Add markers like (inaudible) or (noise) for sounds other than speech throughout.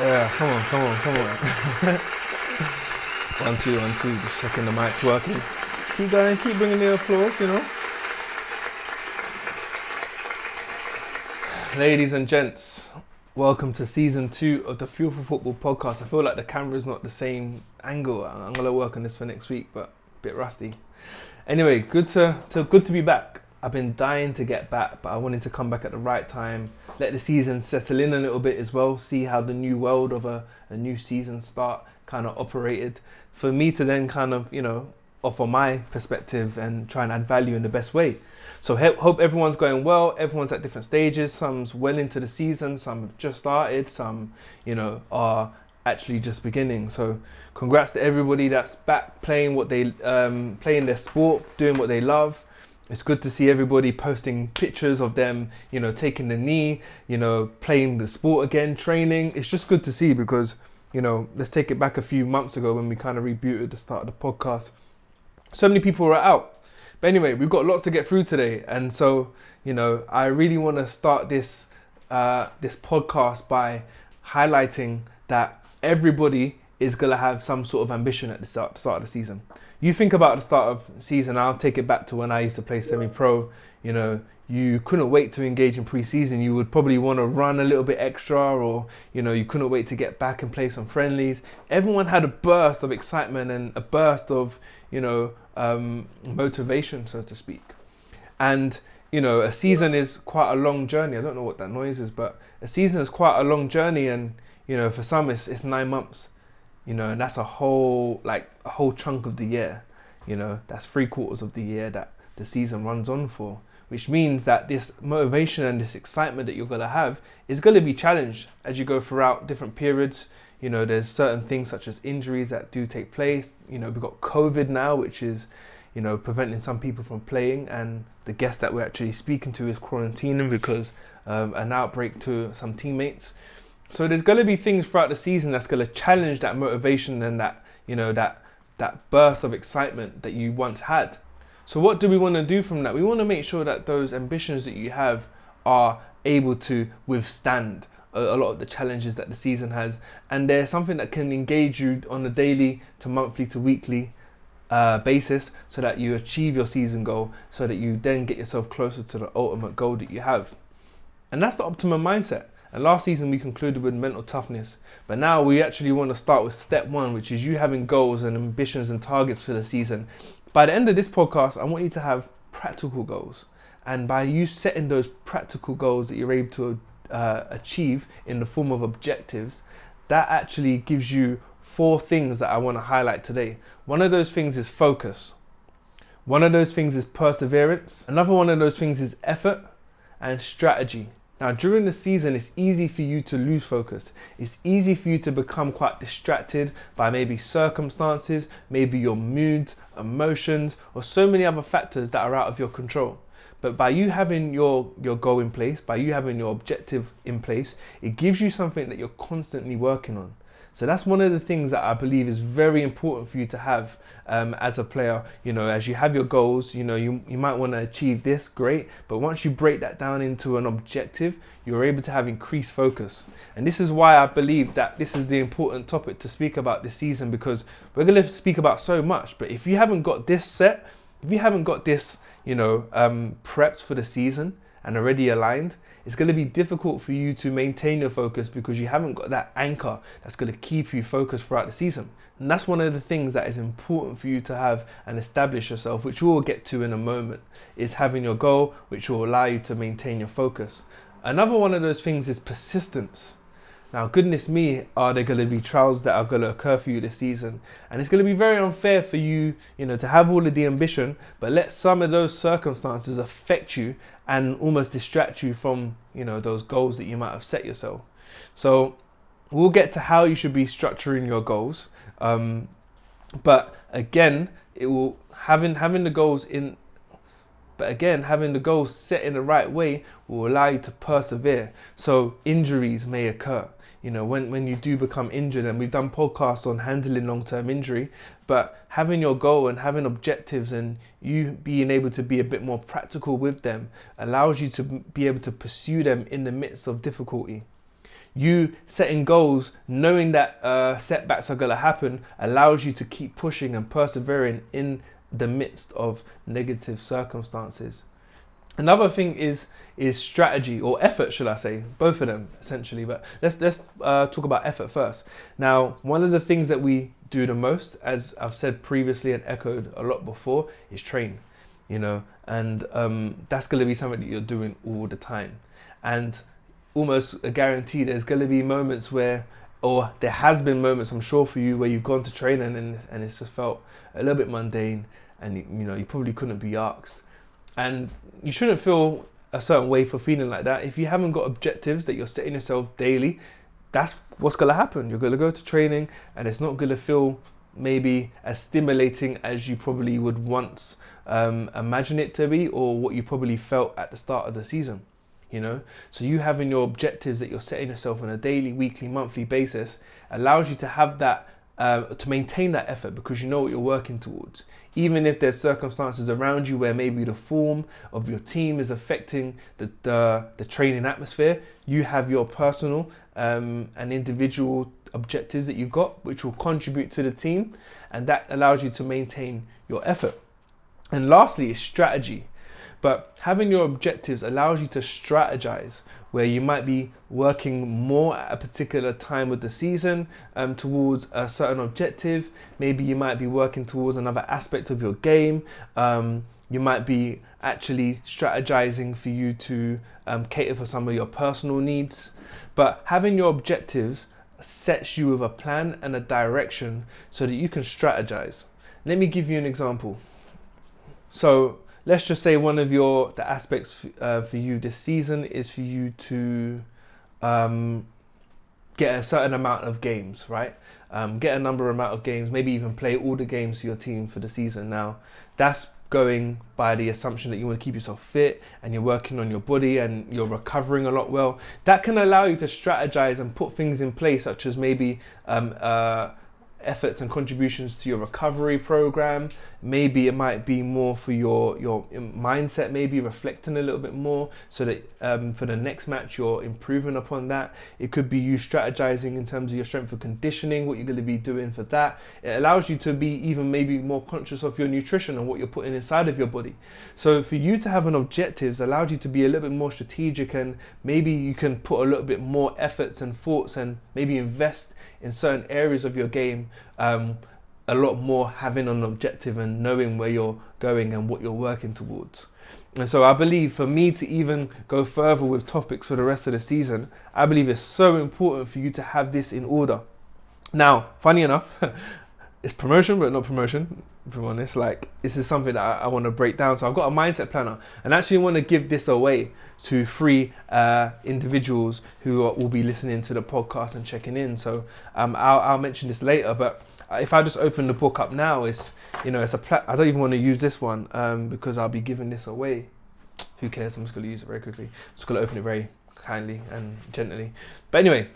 Yeah, come on, come on, come on. (laughs) one, two, one, two. Just checking the mic's working. Keep going, keep bringing the applause, you know. Ladies and gents, welcome to season two of the Fuel for Football podcast. I feel like the camera's not the same angle. I'm gonna work on this for next week, but a bit rusty. Anyway, good to, to good to be back. I've been dying to get back, but I wanted to come back at the right time, let the season settle in a little bit as well, see how the new world of a, a new season start kind of operated. For me to then kind of, you know, offer my perspective and try and add value in the best way. So he- hope everyone's going well. Everyone's at different stages. Some's well into the season. Some have just started. Some, you know, are actually just beginning. So congrats to everybody that's back playing what they um, playing their sport, doing what they love it's good to see everybody posting pictures of them, you know, taking the knee, you know, playing the sport again, training. It's just good to see because, you know, let's take it back a few months ago when we kind of rebooted the start of the podcast. So many people were out. But anyway, we've got lots to get through today. And so, you know, I really want to start this uh, this podcast by highlighting that everybody is going to have some sort of ambition at the start, start of the season you think about the start of season. I'll take it back to when I used to play semi-pro. You know, you couldn't wait to engage in pre-season. You would probably want to run a little bit extra, or you know, you couldn't wait to get back and play some friendlies. Everyone had a burst of excitement and a burst of you know um, motivation, so to speak. And you know, a season is quite a long journey. I don't know what that noise is, but a season is quite a long journey, and you know, for some it's it's nine months you know, and that's a whole like a whole chunk of the year. You know, that's three quarters of the year that the season runs on for, which means that this motivation and this excitement that you're gonna have is gonna be challenged as you go throughout different periods. You know, there's certain things such as injuries that do take place. You know, we've got COVID now, which is, you know, preventing some people from playing, and the guest that we're actually speaking to is quarantining because um, an outbreak to some teammates. So there's going to be things throughout the season that's going to challenge that motivation and that you know that that burst of excitement that you once had. So what do we want to do from that? We want to make sure that those ambitions that you have are able to withstand a, a lot of the challenges that the season has, and there's something that can engage you on a daily to monthly to weekly uh, basis so that you achieve your season goal so that you then get yourself closer to the ultimate goal that you have. And that's the optimum mindset. And last season we concluded with mental toughness. But now we actually want to start with step one, which is you having goals and ambitions and targets for the season. By the end of this podcast, I want you to have practical goals. And by you setting those practical goals that you're able to uh, achieve in the form of objectives, that actually gives you four things that I want to highlight today. One of those things is focus. One of those things is perseverance. Another one of those things is effort and strategy. Now, during the season, it's easy for you to lose focus. It's easy for you to become quite distracted by maybe circumstances, maybe your moods, emotions, or so many other factors that are out of your control. But by you having your, your goal in place, by you having your objective in place, it gives you something that you're constantly working on. So that's one of the things that I believe is very important for you to have um, as a player. You know, as you have your goals, you know, you, you might want to achieve this, great. But once you break that down into an objective, you're able to have increased focus. And this is why I believe that this is the important topic to speak about this season because we're going to speak about so much. But if you haven't got this set, if you haven't got this, you know, um, prepped for the season and already aligned, it's going to be difficult for you to maintain your focus because you haven't got that anchor that's going to keep you focused throughout the season. And that's one of the things that is important for you to have and establish yourself, which we'll get to in a moment, is having your goal, which will allow you to maintain your focus. Another one of those things is persistence. Now, goodness me, are there going to be trials that are going to occur for you this season? And it's going to be very unfair for you, you know, to have all of the ambition, but let some of those circumstances affect you and almost distract you from, you know, those goals that you might have set yourself. So, we'll get to how you should be structuring your goals. Um, but again, it will having having the goals in but again, having the goals set in the right way will allow you to persevere. So injuries may occur you know when, when you do become injured and we've done podcasts on handling long-term injury but having your goal and having objectives and you being able to be a bit more practical with them allows you to be able to pursue them in the midst of difficulty you setting goals, knowing that uh, setbacks are going to happen, allows you to keep pushing and persevering in the midst of negative circumstances. Another thing is is strategy or effort, should I say? Both of them essentially. But let's let's uh, talk about effort first. Now, one of the things that we do the most, as I've said previously and echoed a lot before, is train. You know, and um, that's going to be something that you're doing all the time, and almost a guarantee there's going to be moments where or there has been moments I'm sure for you where you've gone to training and and it's just felt a little bit mundane and you, know you probably couldn't be asked and you shouldn't feel a certain way for feeling like that. If you haven't got objectives that you're setting yourself daily, that's what's going to happen. You're going to go to training and it's not going to feel maybe as stimulating as you probably would once um, imagine it to be or what you probably felt at the start of the season. You know, so you having your objectives that you're setting yourself on a daily, weekly, monthly basis allows you to have that uh, to maintain that effort because you know what you're working towards. Even if there's circumstances around you where maybe the form of your team is affecting the, the, the training atmosphere, you have your personal um, and individual objectives that you've got, which will contribute to the team, and that allows you to maintain your effort. And lastly, is strategy. But having your objectives allows you to strategize where you might be working more at a particular time of the season um, towards a certain objective. Maybe you might be working towards another aspect of your game. Um, you might be actually strategizing for you to um, cater for some of your personal needs. But having your objectives sets you with a plan and a direction so that you can strategize. Let me give you an example. So, let's just say one of your the aspects uh, for you this season is for you to um, get a certain amount of games, right? Um, get a number amount of games, maybe even play all the games for your team for the season. Now, that's going by the assumption that you want to keep yourself fit and you're working on your body and you're recovering a lot well. That can allow you to strategize and put things in place, such as maybe um, uh, efforts and contributions to your recovery program. Maybe it might be more for your your mindset maybe reflecting a little bit more so that um, for the next match you're improving upon that. It could be you strategizing in terms of your strength and conditioning what you're going to be doing for that. It allows you to be even maybe more conscious of your nutrition and what you're putting inside of your body. So for you to have an objectives allows you to be a little bit more strategic and maybe you can put a little bit more efforts and thoughts and maybe invest in certain areas of your game um, a lot more having an objective and knowing where you're going and what you're working towards. And so I believe for me to even go further with topics for the rest of the season, I believe it's so important for you to have this in order. Now, funny enough, (laughs) it's promotion, but not promotion. If I'm honest, like this is something that I, I want to break down. So I've got a mindset planner, and actually want to give this away to three uh, individuals who are, will be listening to the podcast and checking in. So um, I'll, I'll mention this later, but if I just open the book up now, it's you know it's a pla- I don't even want to use this one um, because I'll be giving this away. Who cares? I'm just going to use it very quickly. I'm just going to open it very kindly and gently. But anyway,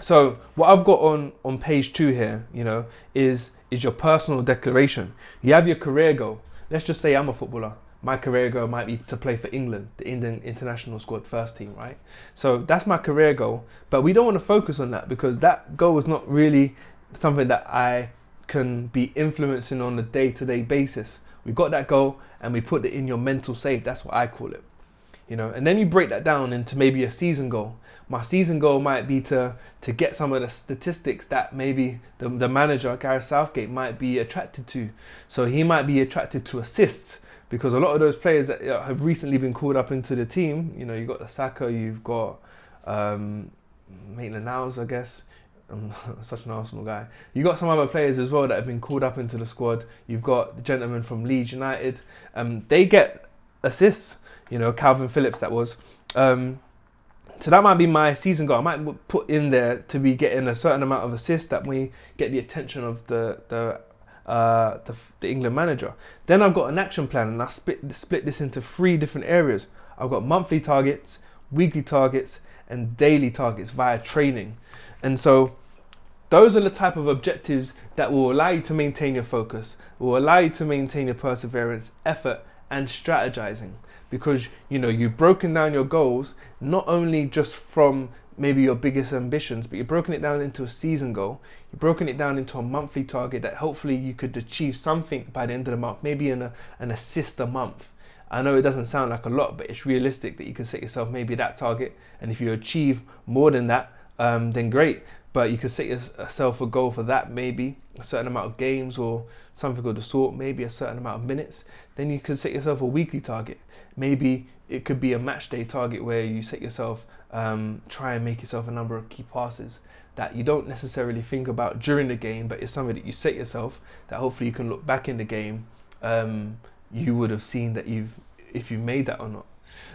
so what I've got on on page two here, you know, is is your personal declaration. You have your career goal. Let's just say I'm a footballer. My career goal might be to play for England, the Indian international squad first team, right? So that's my career goal. But we don't want to focus on that because that goal is not really something that I can be influencing on a day-to-day basis. We got that goal and we put it in your mental save. That's what I call it you know and then you break that down into maybe a season goal my season goal might be to to get some of the statistics that maybe the, the manager Gareth Southgate might be attracted to so he might be attracted to assists because a lot of those players that have recently been called up into the team you know you've got the Saka you've got um, Maitland-Niles I guess I'm (laughs) such an Arsenal guy. You've got some other players as well that have been called up into the squad. You've got the gentleman from Leeds United. Um, they get assists you know, Kalvin Phillips that was. Um, so that might be my season goal. I might put in there to be getting a certain amount of assists that we get the attention of the the, uh, the, the England manager. Then I've got an action plan, and I split split this into three different areas. I've got monthly targets, weekly targets, and daily targets via training. And so those are the type of objectives that will allow you to maintain your focus, will allow you to maintain your perseverance, effort, and strategizing because you know you've broken down your goals not only just from maybe your biggest ambitions, but you've broken it down into a season goal. You've broken it down into a monthly target that hopefully you could achieve something by the end of the month, maybe an, an assist a month. I know it doesn't sound like a lot, but it's realistic that you can set yourself maybe that target. And if you achieve more than that, um, then great. But you can set yourself a goal for that, maybe a certain amount of games or something of the sort, maybe a certain amount of minutes. Then you can set yourself a weekly target. Maybe it could be a match day target where you set yourself, um, try and make yourself a number of key passes that you don't necessarily think about during the game, but it's something that you set yourself that hopefully you can look back in the game. Um, you would have seen that you've if you made that or not.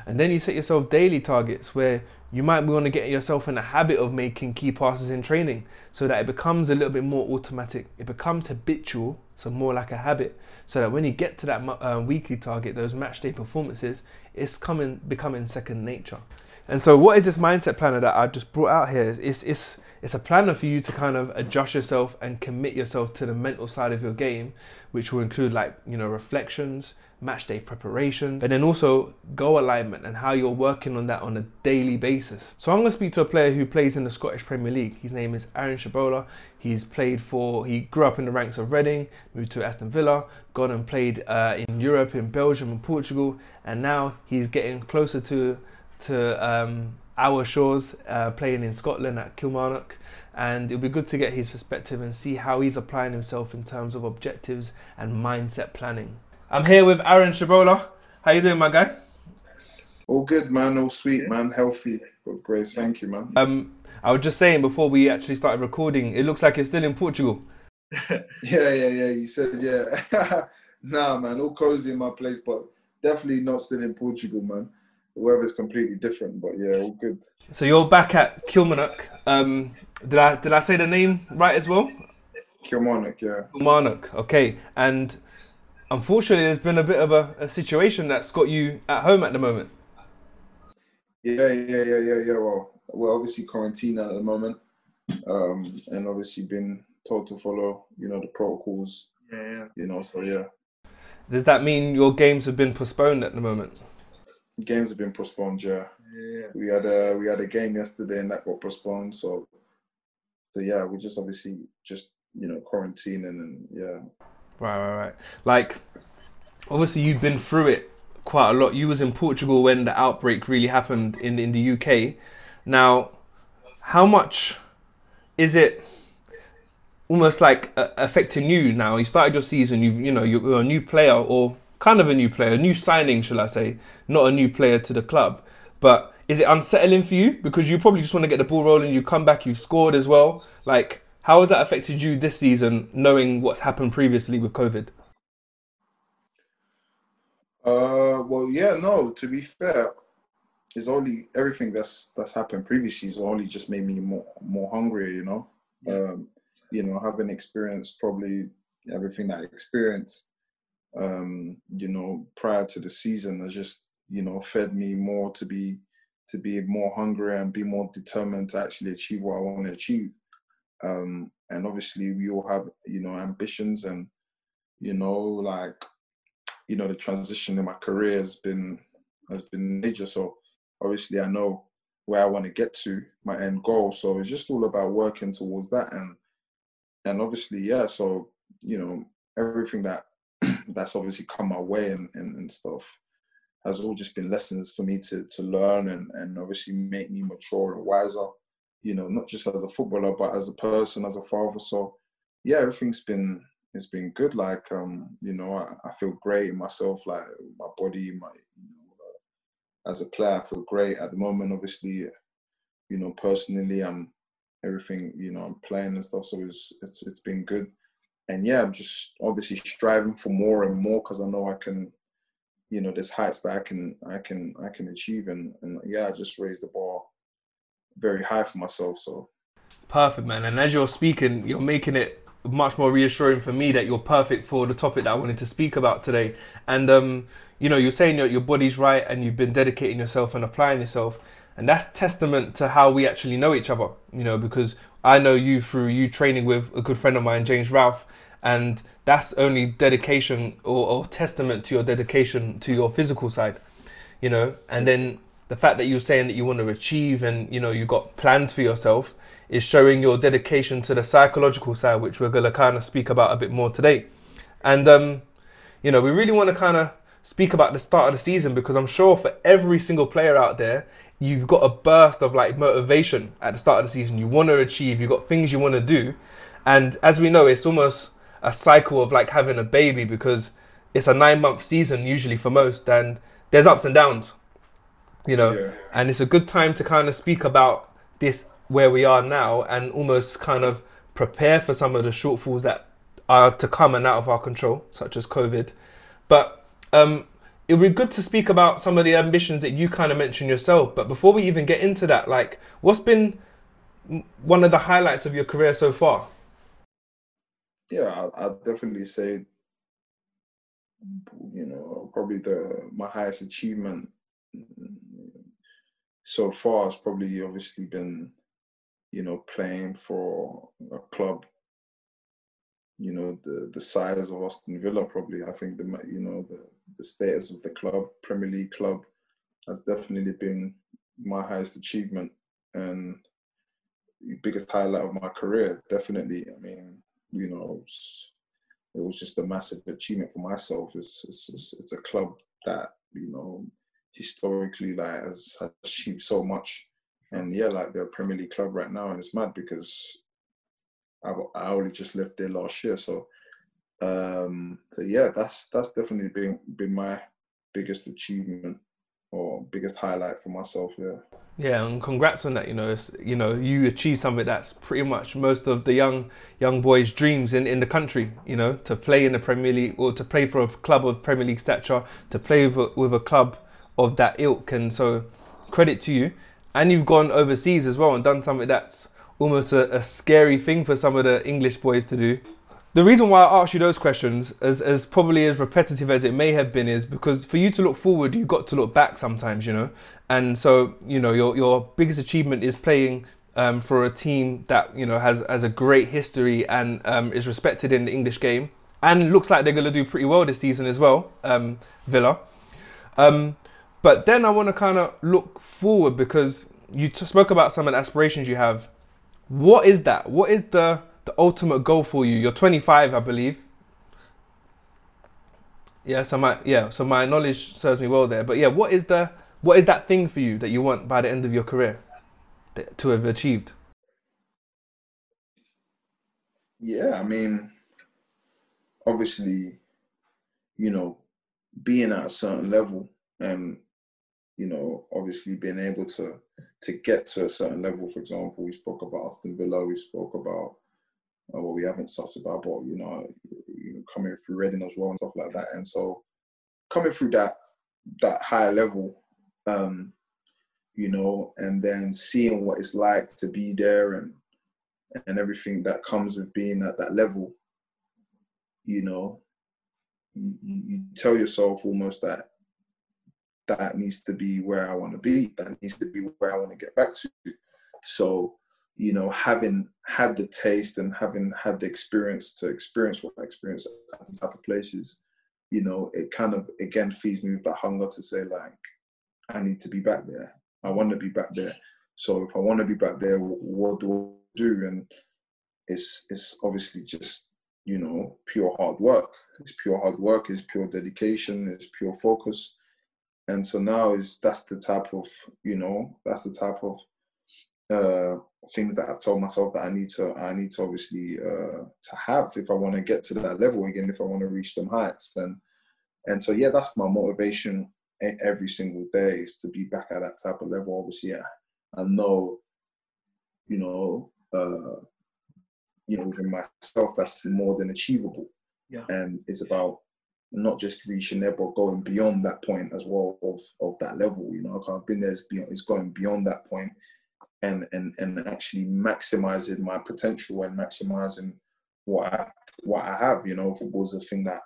And then you set yourself daily targets where you might want to get yourself in a habit of making key passes in training so that it becomes a little bit more automatic. It becomes habitual, so more like a habit, so that when you get to that uh, weekly target, those match day performances, it's coming becoming second nature. And so, what is this mindset planner that I just brought out here? It's, it's, it's a planner for you to kind of adjust yourself and commit yourself to the mental side of your game, which will include like, you know, reflections, match day preparation, but then also goal alignment and how you're working on that on a daily basis. So I'm going to speak to a player who plays in the Scottish Premier League. His name is Aaron Tshibola. He's played for, he grew up in the ranks of Reading, moved to Aston Villa, gone and played uh, in Europe, in Belgium and Portugal, and now he's getting closer to to um, our shores, uh, playing in Scotland at Kilmarnock. And it'll be good to get his perspective and see how he's applying himself in terms of objectives and mindset planning. I'm here with Aaron Tshibola. How you doing, my guy? All good, man. All sweet, man. Healthy. Good grace. Thank you, man. Um, I was just saying before we actually started recording, it looks like you're still in Portugal. (laughs) yeah, yeah, yeah. You said yeah. (laughs) nah, man. All cozy in my place, but definitely not still in Portugal, man. The weather's completely different, but yeah, all good. So you're back at Kilmarnock. Um, did I did I say the name right as well? Kilmarnock, yeah. Kilmarnock. Okay, and unfortunately, there's been a bit of a, a situation that's got you at home at the moment. Yeah, yeah, yeah, yeah, yeah. Well, we're obviously quarantined at the moment, um, and obviously been told to follow, you know, the protocols. Yeah, yeah. You know, so yeah. Does that mean your games have been postponed at the moment? Games have been postponed. Yeah. Yeah. We had a we had a game yesterday and that got postponed. So, so yeah, we just obviously just you know quarantining and yeah. Right, right, right. Like, obviously, you've been through it quite a lot. You was in Portugal when the outbreak really happened in in the UK. Now, how much is it almost like uh, affecting you now? You started your season. You you know you're a new player or kind of a new player, a new signing, shall I say? Not a new player to the club, but is it unsettling for you because you probably just want to get the ball rolling? You come back, you've scored as well. Like how has that affected you this season, knowing what's happened previously with COVID? Uh, well, yeah, no. To be fair, it's only everything that's that's happened previously has only just made me more more hungry. You know, yeah. um, you know, having experienced probably everything that I experienced, um, you know, prior to the season has just you know fed me more to be to be more hungry and be more determined to actually achieve what I want to achieve. Um, and obviously, we all have, you know, ambitions and, you know, like, you know, the transition in my career has been has been major. So obviously, I know where I want to get to, my end goal. So it's just all about working towards that, and and obviously, yeah. So you know, everything that (clears throat) that's obviously come my way and, and, and stuff has all just been lessons for me to to learn and and obviously make me mature and wiser you know, not just as a footballer, but as a person, as a father. So yeah, everything's been it's been good. Like um, you know, I, I feel great in myself, like my body, my you know, as a player, I feel great at the moment. Obviously, you know, personally, I'm everything. You know, I'm playing and stuff, so it's it's it's been good. And yeah, I'm just obviously striving for more and more because I know I can. You know, there's heights that I can I can I can achieve, and and yeah, I just raised the bar very high for myself. So perfect, man. And as you're speaking, you're making it much more reassuring for me that you're perfect for the topic that I wanted to speak about today. And um, you know, you're saying your your body's right, and you've been dedicating yourself and applying yourself, and that's testament to how we actually know each other. You know, because I know you through you training with a good friend of mine, James Ralph, and that's only dedication or, or testament to your dedication to your physical side. You know, and then the fact that you're saying that you want to achieve and you know you've got plans for yourself is showing your dedication to the psychological side, which we're gonna kind of speak about a bit more today. And um, you know, we really want to kind of speak about the start of the season because I'm sure for every single player out there, you've got a burst of like motivation at the start of the season. You want to achieve, you've got things you want to do. And as we know, it's almost a cycle of like having a baby because it's a nine month season usually for most and there's ups and downs, you know. Yeah. And it's a good time to kind of speak about this where we are now and almost kind of prepare for some of the shortfalls that are to come and out of our control, such as COVID. But um, it would be good to speak about some of the ambitions that you kind of mentioned yourself. But before we even get into that, like, what's been one of the highlights of your career so far? Yeah, I, I'd definitely say, you know, probably the my highest achievement mm, so far has probably obviously been, you know, playing for a club. You know, the the size of Aston Villa, probably. I think the you know the the status of the club, Premier League club, has definitely been my highest achievement and biggest highlight of my career. Definitely, I mean, you know, it was just a massive achievement for myself. It's, it's it's a club that you know historically like has, has achieved so much, and yeah, like they're a Premier League club right now, and it's mad because I I only just left there last year, so um so yeah, that's that's definitely been been my biggest achievement or biggest highlight for myself. Yeah. Yeah, and congrats on that. You know, you know, you achieved something that's pretty much most of the young young boys' dreams in, in the country. You know, to play in the Premier League or to play for a club of Premier League stature, to play with a, with a club of that ilk. And so, credit to you. And you've gone overseas as well and done something that's almost a, a scary thing for some of the English boys to do. The reason why I asked you those questions, as, as probably as repetitive as it may have been, is because for you to look forward, you've got to look back sometimes, you know. And so, you know, your your biggest achievement is playing um, for a team that you know has has a great history and um, is respected in the English game, and looks like they're going to do pretty well this season as well, um, Villa. Um, but then I want to kind of look forward because you t- spoke about some of the aspirations you have. What is that? What is the the ultimate goal for you? You're 25, I believe. Yeah, so my yeah, so my knowledge serves me well there. But yeah, what is the what is that thing for you that you want by the end of your career to have achieved? Yeah, I mean, obviously, you know, being at a certain level and you know, obviously being able to to get to a certain level. For example, we spoke about Aston Villa, we spoke about uh, what we haven't talked about, but you know, you know, coming through Reading as well and stuff like that. And so, coming through that that higher level, um, you know, and then seeing what it's like to be there and and everything that comes with being at that level, you know, you, you tell yourself almost that that needs to be where I want to be. That needs to be where I want to get back to. So, you know, having had the taste and having had the experience to experience what I experienced at these type of places, you know, it kind of again feeds me with that hunger to say like, I need to be back there. I want to be back there. So if I want to be back there, what do I do? And it's it's obviously just you know pure hard work. It's pure hard work. It's pure dedication. It's pure focus and so now is that's the type of you know that's the type of uh things that I've told myself that I need to I need to obviously uh to have if I want to get to that level again if I want to reach them heights and and so yeah that's my motivation every single day is to be back at that type of level obviously yeah I know you know uh you know within myself that's more than achievable Yeah. and it's about not just reaching there, but going beyond that point as well of of that level. You know, I've been there. It's, beyond, it's going beyond that point, and and and actually maximizing my potential and maximizing what I what I have. You know, football's a thing that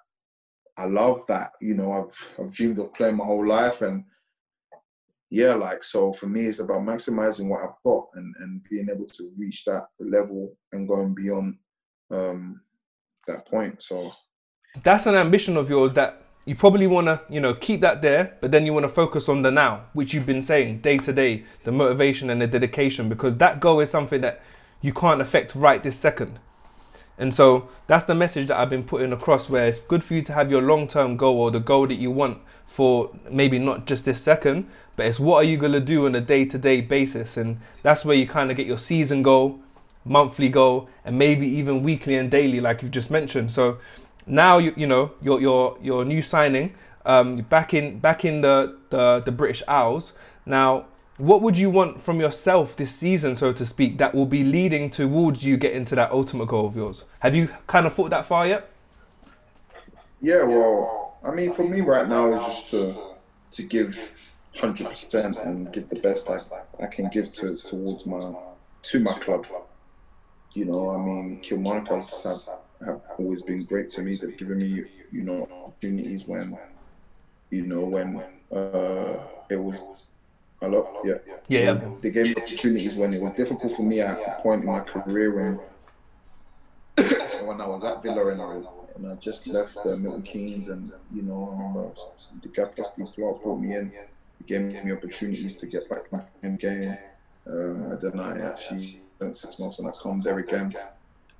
I love. That you know, I've I've dreamed of playing my whole life, and yeah, like so for me, it's about maximizing what I've got and and being able to reach that level and going beyond um that point. So That's an ambition of yours that you probably want to, you know, keep that there, but then you want to focus on the now, which you've been saying day to day, the motivation and the dedication, because that goal is something that you can't affect right this second. And so that's the message that I've been putting across where it's good for you to have your long term goal or the goal that you want for maybe not just this second, but it's what are you going to do on a day to day basis. And that's where you kind of get your season goal, monthly goal, and maybe even weekly and daily, like you've just mentioned. So now you you know your your your new signing um, back in back in the, the the British Isles. Now, what would you want from yourself this season, so to speak, that will be leading towards you getting to that ultimate goal of yours? Have you kind of thought that far yet? Yeah, well, I mean, for me right now, it's just to to give hundred percent and give the best I, I can give to towards my to my club. You know, I mean, Kilmarnockers have have always been great to me. They've given me, you know, opportunities when, you know, when uh, it was. Hello, yeah, yeah, yeah. They gave me opportunities when it was difficult for me at a point in my career when, (coughs) when I was at Villa and I, and I just left uh, Milton Keynes, and you know, remember the gaffer Steve Clarke brought me in, gave me opportunities to get back in game, um, and then I actually spent six months and I come there again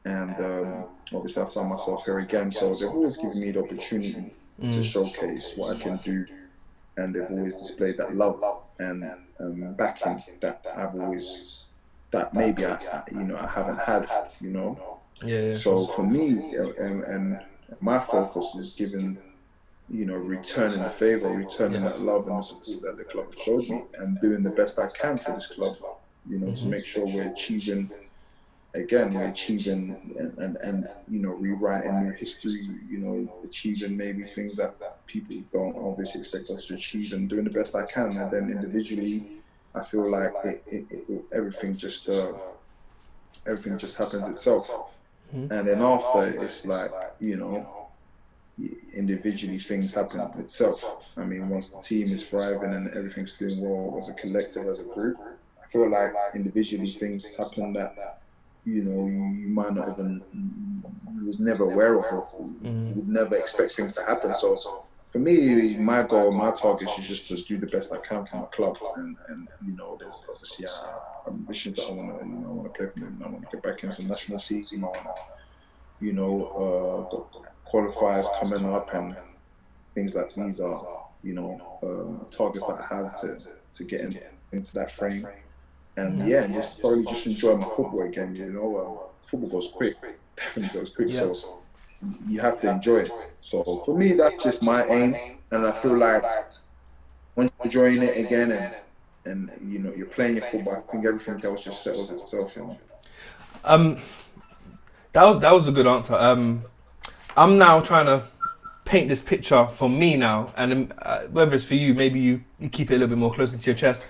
and um, obviously I found myself here again. So they've always given me the opportunity mm. to showcase what I can do, and they've always displayed that love and um, backing that I've always that maybe I, I, you know I haven't had, you know. Yeah. yeah. So for me, and, and my focus is giving you know, returning the favor, returning that love and the support that the club showed me, and doing the best I can for this club, you know, mm-hmm. to make sure we're achieving again achieving and, and, and you know rewriting new history you know achieving maybe things that, that people don't obviously expect us to achieve and doing the best i can. And then individually i feel like it, it, it, everything just uh, everything just happens itself. Mm-hmm. and then after it's like you know individually things happen itself. I mean once the team is thriving and everything's doing well as a collective as a group i feel like individually things happen that you know, you, you might not even, you was never aware of or mm-hmm. would never expect things to happen. So for me, my goal, my target is just to do the best I can for my club. And, and you know, there's obviously uh, ambitions that I want to, you know, I want to play for them. I want to get back into the national team. I want to, you know, uh, qualifiers coming up and things like these are, you know, um, targets that I have to, to get in, into that frame and yeah, and just probably just enjoy my football again. You know, uh, football goes quick, (laughs) definitely goes quick. Yeah. So you have to enjoy it. So for me, that's just my aim, and I feel like when you're enjoying it again and and you know you're playing your football, I think everything else just settles itself. You know. Um, that was, that was a good answer. Um, I'm now trying to paint this picture for me now, and um, uh, whether it's for you, maybe you, you keep it a little bit more closer to your chest.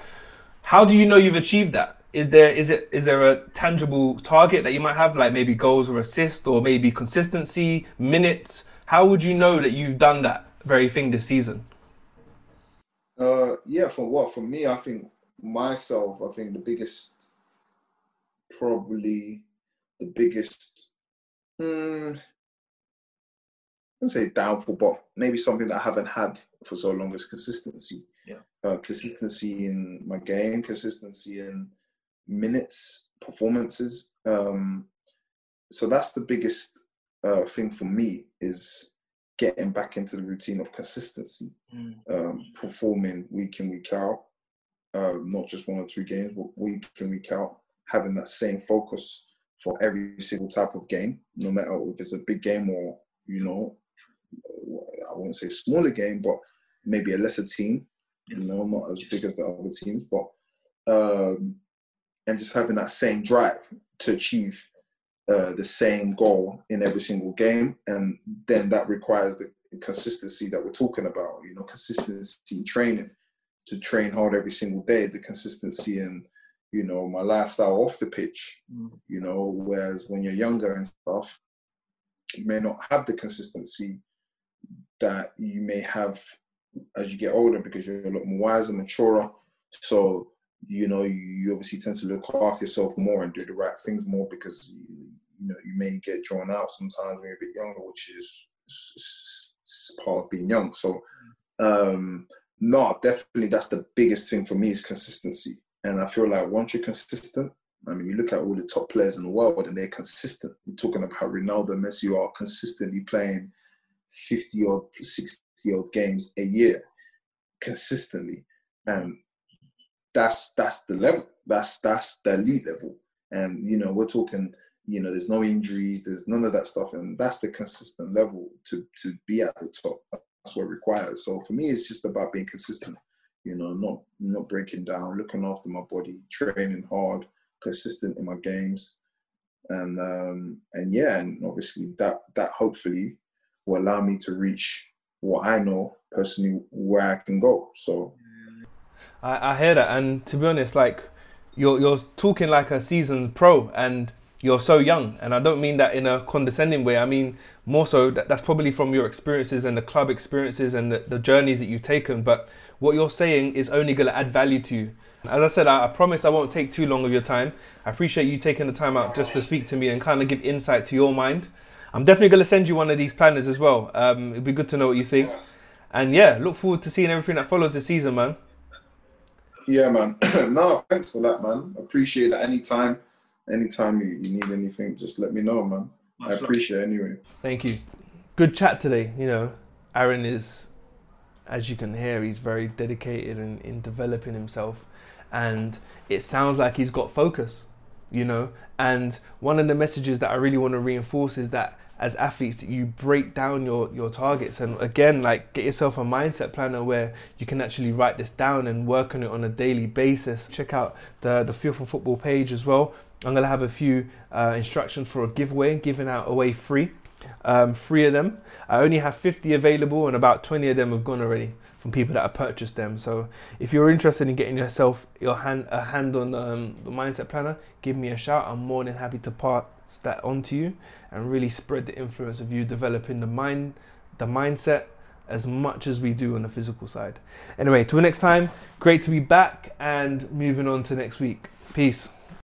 How do you know you've achieved that? Is there is it is there a tangible target that you might have, like maybe goals or assists, or maybe consistency, minutes? How would you know that you've done that very thing this season? Uh, yeah, for what? For me, I think myself, I think the biggest, probably the biggest, hmm, I say downfall, but maybe something that I haven't had for so long is consistency. Yeah. Uh, consistency in my game, consistency in minutes, performances. Um, so that's the biggest uh, thing for me is getting back into the routine of consistency, mm. um, performing week in week out, uh, not just one or two games, but week in week out, having that same focus for every single type of game, no matter if it's a big game or you know I wouldn't say smaller game, but maybe a lesser team. Yes. You know, not as big as the other teams, but um, and just having that same drive to achieve uh, the same goal in every single game, and then that requires the consistency that we're talking about. You know, consistency in training to train hard every single day. The consistency in you know my lifestyle off the pitch. Mm. You know, whereas when you're younger and stuff, you may not have the consistency that you may have as you get older because you're a lot more wiser, mature. So you know you obviously tend to look after yourself more and do the right things more because you, you know you may get drawn out sometimes when you're a bit younger, which is, part of being young. So, um, no, definitely that's the biggest thing for me is consistency. And I feel like once you're consistent, I mean, you look at all the top players in the world and they're consistent. You're talking about Ronaldo, Messi, are consistently playing 50 or 60 odd games a year consistently. And that's that's the level. That's that's the elite level. And you know, we're talking, you know, there's no injuries, there's none of that stuff, and that's the consistent level to to be at the top. That's what requires. So for me, it's just about being consistent. You know, not not breaking down, looking after my body, training hard, consistent in my games, and um, and yeah, and obviously that that hopefully will allow me to reach what I know personally where I can go. So I, I hear that, and to be honest, like you're you're talking like a seasoned pro, and you're so young, and I don't mean that in a condescending way. I mean more so that that's probably from your experiences and the club experiences and the, the journeys that you've taken. But what you're saying is only going to add value to you. As I said, I, I promise I won't take too long of your time. I appreciate you taking the time out just to speak to me and kind of give insight to your mind. I'm definitely going to send you one of these planners as well. Um, it'd be good to know what you think. And yeah, look forward to seeing everything that follows this season, man. Yeah, man. (clears throat) no, thanks for that, man. Appreciate that. Anytime, anytime you, you need anything, just let me know, man. I appreciate it anyway. Thank you. Good chat today. You know, Aaron is, as you can hear, he's very dedicated in, in developing himself. And it sounds like he's got focus, you know. And one of the messages that I really want to reinforce is that as athletes that you break down your your targets. And again like get yourself a mindset planner where you can actually write this down and work on it on a daily basis. Check out the the Fuel for Football page as well. I'm going to have a few uh, instructions for a giveaway giving out away free um, three of them. I only have 50 available and about 20 of them have gone already from people that have purchased them. So if you're interested in getting yourself your hand a hand on um, the mindset planner give me a shout. I'm more than happy to part that onto you and really spread the influence of you developing the mind, the mindset as much as we do on the physical side. Anyway, till next time, great to be back and moving on to next week. Peace.